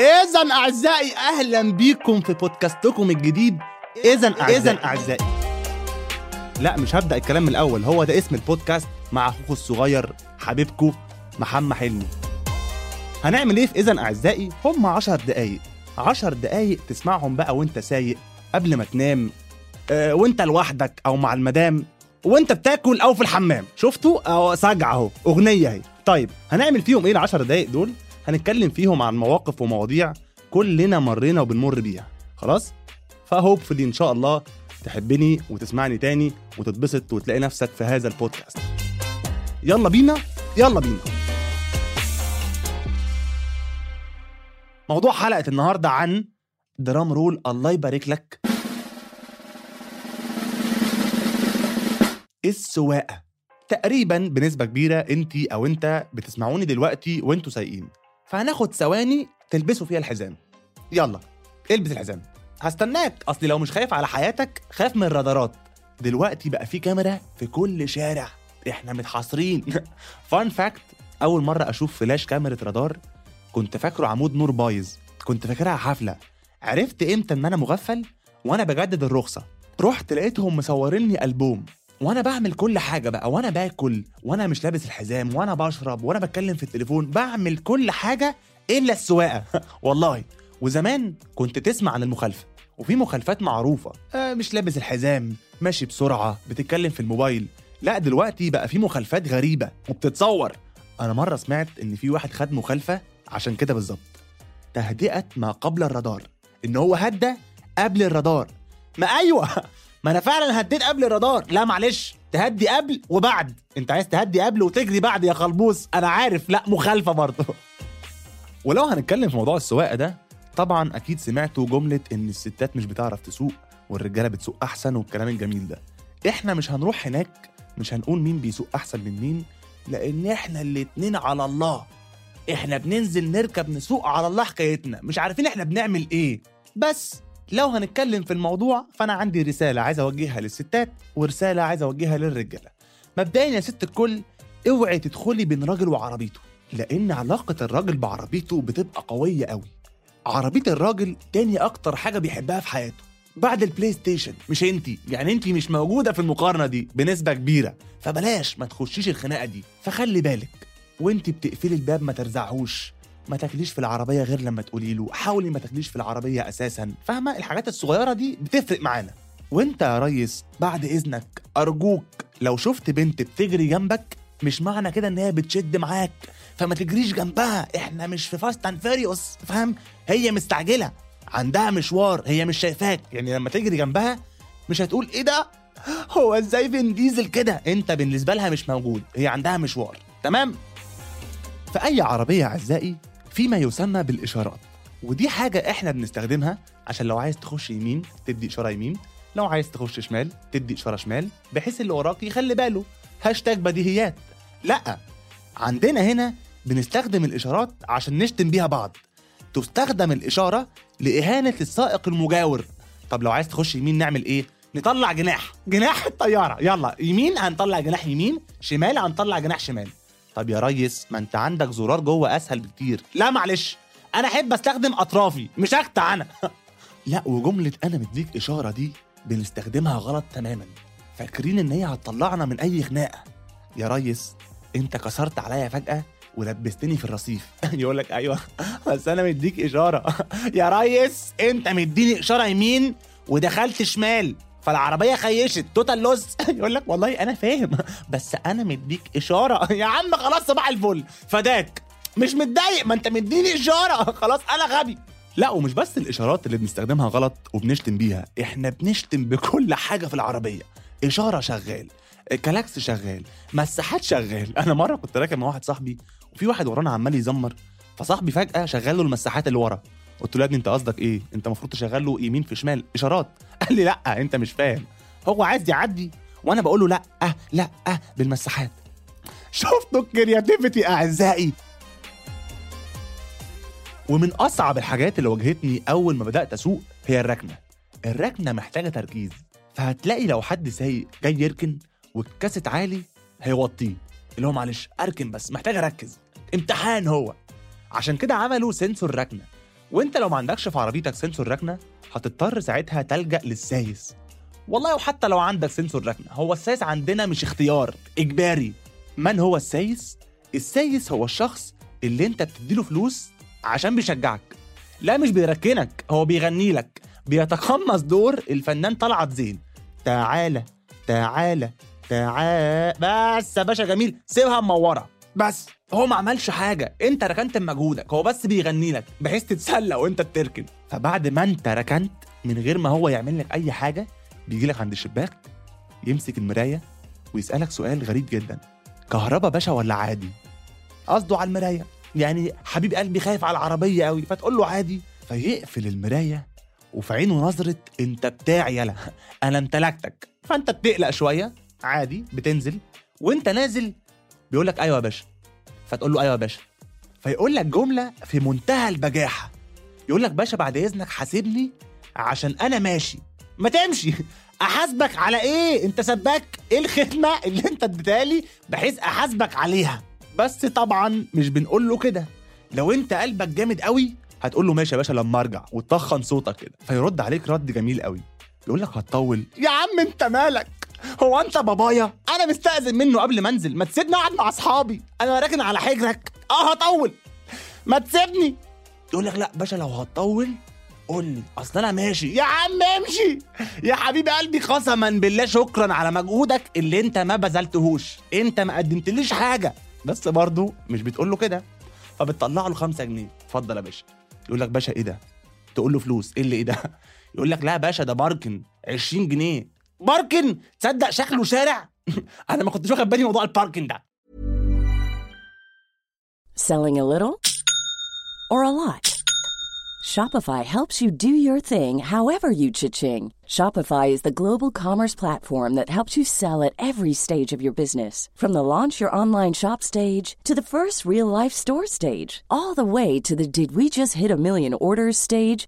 إذا أعزائي أهلا بيكم في بودكاستكم الجديد. إذا إذا أعزائي. لا مش هبدأ الكلام من الأول. هو ده اسم البودكاست مع أخوكم الصغير حبيبكم محمد حلمي. هنعمل إيه في إذا أعزائي؟ هم عشر دقايق. عشر دقايق تسمعهم بقى وأنت سايق قبل ما تنام آه، وأنت لوحدك أو مع المدام وأنت بتاكل أو في الحمام. شفتوا؟ اهو سجع أهو. أغنية أهي. طيب هنعمل فيهم إيه العشر دقايق دول؟ هنتكلم فيهم عن مواقف ومواضيع كلنا مرينا وبنمر بيها. خلاص؟ ف hopefully إن شاء الله تحبني وتسمعني تاني وتتبسط وتلاقي نفسك في هذا البودكاست. يلا بينا؟ يلا بينا. موضوع حلقة النهارده عن drum roll الله يبارك لك. السواقة. تقريبا بنسبة كبيرة انت أو أنت بتسمعوني دلوقتي وأنتوا سايقين. فهناخد ثواني تلبسوا فيها الحزام. يلا البس الحزام. هستناك. أصلي لو مش خايف على حياتك خاف من الرادارات. دلوقتي بقى في كاميرا في كل شارع. إحنا متحاصرين. fun fact أول مرة أشوف فلاش كاميرا رادار كنت فاكره عمود نور بايظ. كنت فاكرها حفله عرفت إمتى إن أنا مغفل؟ وأنا بجدد الرخصة. رحت لقيتهم مصوريني ألبوم. وأنا بعمل كل حاجة بقى وأنا باكل وأنا مش لابس الحزام وأنا بشرب وأنا بتكلم في التليفون بعمل كل حاجة إلا السواقة. والله وزمان كنت تسمع عن المخالفة وفي مخالفات معروفة. آه مش لابس الحزام ماشي بسرعة بتتكلم في الموبايل. لا دلوقتي بقى في مخالفات غريبة وبتتصور. أنا مرة سمعت إن في واحد خد مخالفة عشان كده بالظبط. تهدئة ما قبل الرادار إن هو هدى قبل الرادار. ما أيوه! ما أنا فعلا هديت قبل الرادار. لا معلش تهدي قبل وبعد. انت عايز تهدي قبل وتجري بعد يا خلبوس أنا عارف. لا مخالفة برضه. ولو هنتكلم في موضوع السواقة ده طبعا أكيد سمعتوا جملة إن الستات مش بتعرف تسوق والرجالة بتسوق أحسن والكلام الجميل ده. إحنا مش هنروح هناك مش هنقول مين بيسوق أحسن من مين لأن إحنا الاتنين على الله. إحنا بننزل نركب نسوق على الله حكايتنا. مش عارفين إحنا بنعمل إيه. بس لو هنتكلم في الموضوع فأنا عندي رسالة عايز أوجهها للستات ورسالة عايز أوجهها للرجالة. مبدئيا يا ست الكل اوعي تدخلي بين راجل وعربيته لأن علاقة الراجل بعربيته بتبقى قوية قوي عربية الراجل تاني أكتر حاجة بيحبها في حياته. بعد ال PlayStation مش انتي يعني انتي مش موجودة في المقارنة دي بنسبة كبيرة فبلاش ما تخشيش الخناقة دي. فخلي بالك وانتي بتقفلي الباب ما ترزعهوش. ما تاكليش في العربية غير لما تقولي له حاولي ما تاكليش في العربية أساسا. فاهمة؟ الحاجات الصغيرة دي بتفرق معانا. وأنت يا ريس بعد إذنك أرجوك لو شفت بنت بتجري جنبك مش معنى كده إن هي بتشد معاك. فما تجريش جنبها. إحنا مش في Fast and Furious فاهم؟ هي مستعجلة. عندها مشوار هي مش شايفاك. يعني لما تجري جنبها مش هتقول إيه ده؟ هو إزاي فين ديزل كده؟ أنت بالنسبة لها مش موجود هي عندها مشوار. تمام؟ في أي عربية أعزائي في ما يسمى بالإشارات. ودي حاجة إحنا بنستخدمها عشان لو عايز تخش يمين تدي إشارة يمين لو عايز تخش شمال تدي إشارة شمال بحيث اللي وراك يخلي باله. هاشتاج بديهيات. لأ عندنا هنا بنستخدم الإشارات عشان نشتم بيها بعض. تستخدم الإشارة لإهانة السائق المجاور. طب لو عايز تخش يمين نعمل إيه؟ نطلع جناح. جناح الطيارة. يلا يمين هنطلع جناح يمين شمال هنطلع جناح شمال. طب يا ريس ما انت عندك زرار جوه اسهل بكتير. لا معلش أنا احب استخدم اطرافي مش اقطع أنا. لا وجملة أنا مديك إشارة دي بنستخدمها غلط تماما. فاكرين إن هي هتطلعنا من أي خناقة. يا ريس أنت كسرت عليا فجأة ولبستني في الرصيف. يقول لك أيوه بس أنا مديك إشارة. يا ريس أنت مديني إشارة يمين ودخلت شمال. فالعربية خشت. total loss يقول لك والله أنا فاهم. بس أنا مديك إشارة. يا عم خلاص صباح الفل. فداك. مش متضايق. ما أنت مديني إشارة. خلاص أنا غبي. لا ومش بس الإشارات اللي بنستخدمها غلط وبنشتم بيها. إحنا بنشتم بكل حاجة في العربية. إشارة شغال. كلاكس شغال. مساحات شغال. أنا مرة كنت راكب مع واحد صاحبي وفي واحد ورانا عمال يزمر. فصاحبي فجأة شغل له المساحات اللي ورا. قلت له يا ابني أنت قصدك إيه؟ أنت المفروض تشغل له يمين في شمال. إشارات. قال لي لا انت مش فاهم. هو عايز يعدي وأنا بقول له لا أه لا أه بالمساحات. شفتوا ال creativity أعزائي؟ ومن أصعب الحاجات اللي واجهتني أول ما بدأت أسوق هي الركنة. الركنة محتاجة تركيز فهتلاقي لو حد سايق جاي يركن والكاسيت عالي هيوطيه. اللي هو معلش أركن بس محتاج أركز. امتحان هو. عشان كده عملوا sensor ركنة. وانت لو ما عندكش في عربيتك sensor ركنة هتضطر ساعتها تلجأ للسايس. والله وحتى لو عندك sensor ركنة هو السايس عندنا مش اختيار إجباري. من هو السايس؟ السايس هو الشخص اللي انت بتديله فلوس عشان بيشجعك. لا مش بيركنك هو بيغني لك. بيتقمص دور الفنان طلعت زين. تعالى تعالى تعالى. بس يا باشا جميل سيبها منورة. بس. هو ما عملش حاجة. انت ركنت بمجهودك هو بس بيغني لك بحيث تتسلى وانت بتركن. فبعد ما انت ركنت من غير ما هو يعمل لك أي حاجة بيجي لك عند الشباك يمسك المراية ويسألك سؤال غريب جدا. كهربا باشا ولا عادي؟ قصده على المراية. يعني حبيب قلبي خايف على العربية قوي فتقول له عادي. فيقفل المراية وفي عينه نظرة انت بتاعي يلا أنا امتلكتك. فأنت بتقلق شوية عادي بتنزل. وانت نازل بيقول لك أيوه يا باشا. فتقول له أيوه يا باشا. فيقول لك جملة في منتهى البجاحة. يقول لك باشا بعد إذنك حاسبني عشان أنا ماشي. ما تمشي. أحاسبك على إيه؟ أنت سباك. إيه الخدمة اللي أنت اديتها لي بحيث أحاسبك عليها؟ بس طبعا مش بنقول له كده. لو أنت قلبك جامد قوي هتقول له ماشي يا باشا لما أرجع وتطخن صوتك كده. فيرد عليك رد جميل قوي. يقول لك هتطول. يا عم أنت مالك؟ هو انت بابايا؟ أنا مستأذن منه قبل ما انزل. ما تسيبني اقعد مع اصحابي. أنا راكن على حجرك. آه هطول. ما تسيبني. يقول لك لا باشا لو هتطول قول لي. اصل أنا ماشي. يا عم امشي. يا حبيب قلبي قسما بالله شكرا على مجهودك اللي انت ما بذلتهوش. انت ما قدمتليش حاجة. بس برضه مش بتقول له كده. فبتطلع له 5 جنيه. اتفضل يا باشا. يقول لك باشا إيه ده؟ تقول له فلوس. إيه اللي إيه ده؟ يقول لك لا باشا ده باركن. 20 جنيه. باركن تصدق شكله شارع انا ما كنتش واخد بالي موضوع الباركن ده Selling a little or a lot? Shopify helps you do your thing however you cha-ching. Shopify is the global commerce platform that helps you sell at every stage of your business. From the launch your online shop stage to the first real life store stage, all the way to the did we just hit a million orders stage.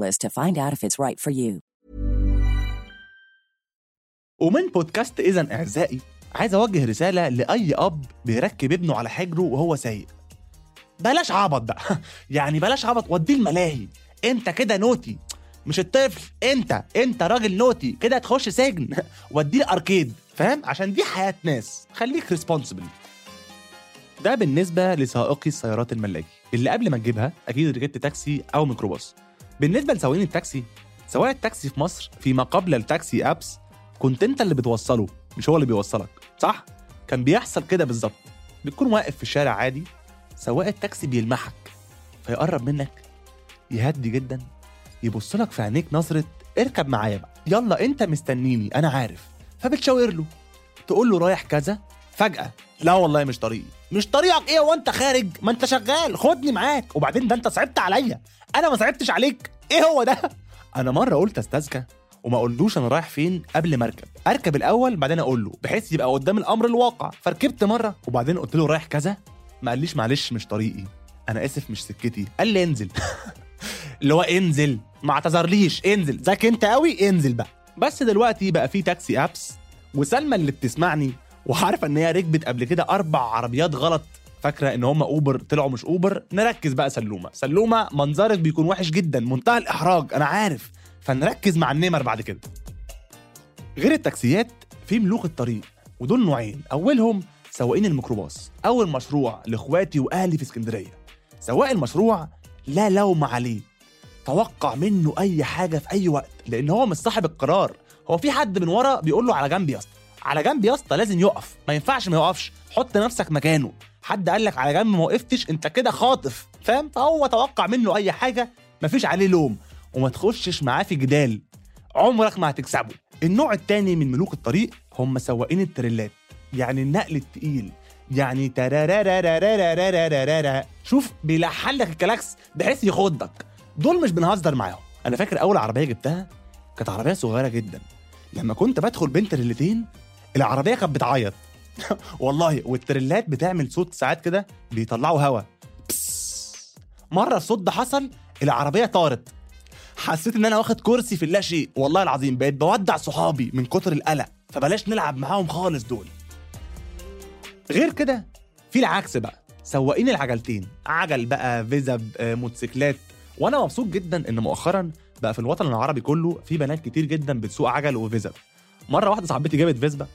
to find out if it's right for you. ومن بودكاست ده أعزائي عايز أوجه رسالة لأي أب بيركب ابنه على حجره وهو سايق. بلاش عبط بقى. يعني بلاش عبط وديه الملاهي. أنت كده naughty. مش الطفل أنت أنت راجل naughty. كده هتخش سجن. وديه ال arcade فاهم؟ عشان دي حياة ناس. خليك responsible ده بالنسبة لسائقي السيارات الملاكي اللي قبل ما تجيبها أكيد ركبت تاكسي أو ميكروباص. بالنسبة لسواقين التاكسي سواق التاكسي في مصر فيما قبل التاكسي apps كنت أنت اللي بتوصله مش هو اللي بيوصلك صح؟ كان بيحصل كده بالظبط. بتكون واقف في الشارع عادي سواق التاكسي بيلمحك فيقرب منك يهدي جدا يبص لك في عينيك نظرة اركب معايا بقى يلا أنت مستنيني أنا عارف. فبتشاور له تقول له رايح كذا فجأة. لا والله مش طريقي. مش طريقك إيه وأنت خارج؟ ما أنت شغال. خدني معاك. وبعدين ده أنت صعبت عليا. أنا ما صعبتش عليك. إيه هو ده؟ أنا مرة قلت أستاذكى وما اقولوش أنا رايح فين قبل ما أركب. أركب الأول بعدين أقول له بحيث يبقى قدام الأمر الواقع. فركبت مرة وبعدين قلت له رايح كذا. ما قاليش معلش مش طريقي. أنا آسف مش سكتي. قال لي انزل. اللي هو انزل. ما اعتذرليش. انزل. ذاك أنت قوي؟ انزل بقى. بس دلوقتي بقى في تاكسي أبس. وسلمى اللي بتسمعني وعارفة إن هي ركبت قبل كده أربع عربيات غلط. فاكرة إن هم أوبر طلعوا مش أوبر؟ نركز بقى سلومة. سلومة منظرك بيكون وحش جدا. منتهى الإحراج. أنا عارف. فنركز مع النمر بعد كده. غير التاكسيات في ملوك الطريق ودول نوعين. أولهم سواقين الميكروباص. أول مشروع لإخواتي وأهلي في اسكندرية. سواق المشروع لا لوم عليه. توقع منه أي حاجة في أي وقت لأن هو مش صاحب القرار. هو في حد من ورا بيقول له على جنب يا اسطى. على جنب يا اسطى لازم يقف. ما ينفعش ما يقفش. حط نفسك مكانه. حد قال لك على جنب ما وقفتش انت كده خاطف. فاهم؟ فهو توقع منه أي حاجة مفيش عليه لوم. وما تخشش معاه في جدال. عمرك ما هتكسبه. النوع الثاني من ملوك الطريق هم سواقين التريلات. يعني النقل الثقيل يعني شوف بيلحن لك الكلاكس بحيث يخضك دول مش بنهزر معاهم أنا فاكر اول عربيه جبتها كانت عربيه صغيره جدا لما كنت بدخل بين تريلتين العربية كانت بتعيط. والله والتريلات بتعمل صوت ساعات كده بيطلعوا هوا. مرة الصوت ده حصل العربية طارت. حسيت إن أنا واخد كرسي في اللا شيء والله العظيم بقيت بودع صحابي من كتر القلق فبلاش نلعب معاهم خالص دول. غير كده في العكس بقى. سواقين العجلتين عجل بقى فيزب آه، موتوسيكلات. وأنا مبسوط جدا إن مؤخرا بقى في الوطن العربي كله في بنات كتير جدا بتسوق عجل وفيزب. مره واحدة صاحبتي جابت فيسبا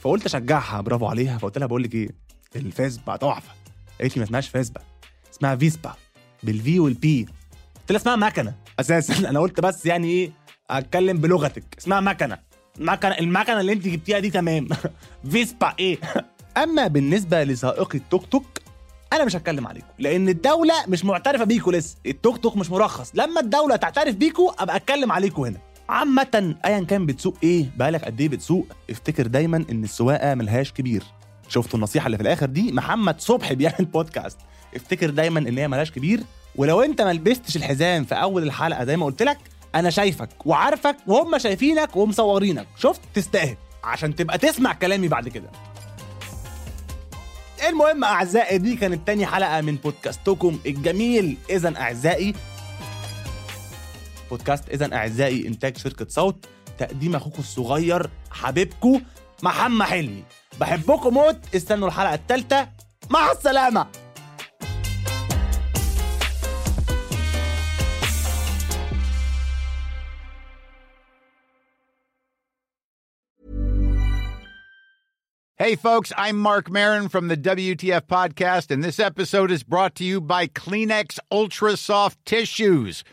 فقلت أشجعها برافو عليها فقلت لها بقول لك إيه الفيسبا تحفة. قالت لي ما اسمهاش فيسبا اسمها فيسبا بال V وال P. قلت لها اسمها مكنة أساسا. أنا قلت بس يعني إيه أتكلم بلغتك. اسمها مكنة. مكنة المكنة اللي أنت جبتيها دي تمام. فيسبا إيه؟ أما بالنسبة لسائقي التوك توك أنا مش هتكلم عليكم لأن الدولة مش معترفة بيكوا لسه. التوك توك مش مرخص. لما الدولة تعترف بيكوا أبقى أتكلم عليكم هنا. عامة ايا كان بتسوق إيه بقالك قد إيه بتسوق افتكر دايما إن السواقة ملهاش كبير. شفتوا النصيحة اللي في الآخر دي؟ محمد صبحي بيعمل بودكاست افتكر دايما إن هي ملهاش كبير. ولو أنت ما لبستش الحزام في أول الحلقة زي ما قلت لك أنا شايفك وعارفك وهم شايفينك ومصورينك. شفت؟ تستاهل. عشان تبقى تسمع كلامي بعد كده. المهم أعزائي دي كانت تاني حلقة من بودكاستكم الجميل. اذا أعزائي بودكاست اذا أعزائي إنتاج شركة صوت تقديم أخوكم الصغير حبيبكم محمد حلمي. بحبكم موت. استنوا الحلقة الثالثه مع السلامة. Hey, folks, I'm Mark Marin from the WTF Podcast, and this episode is brought to you by Kleenex Ultra Soft Tissues,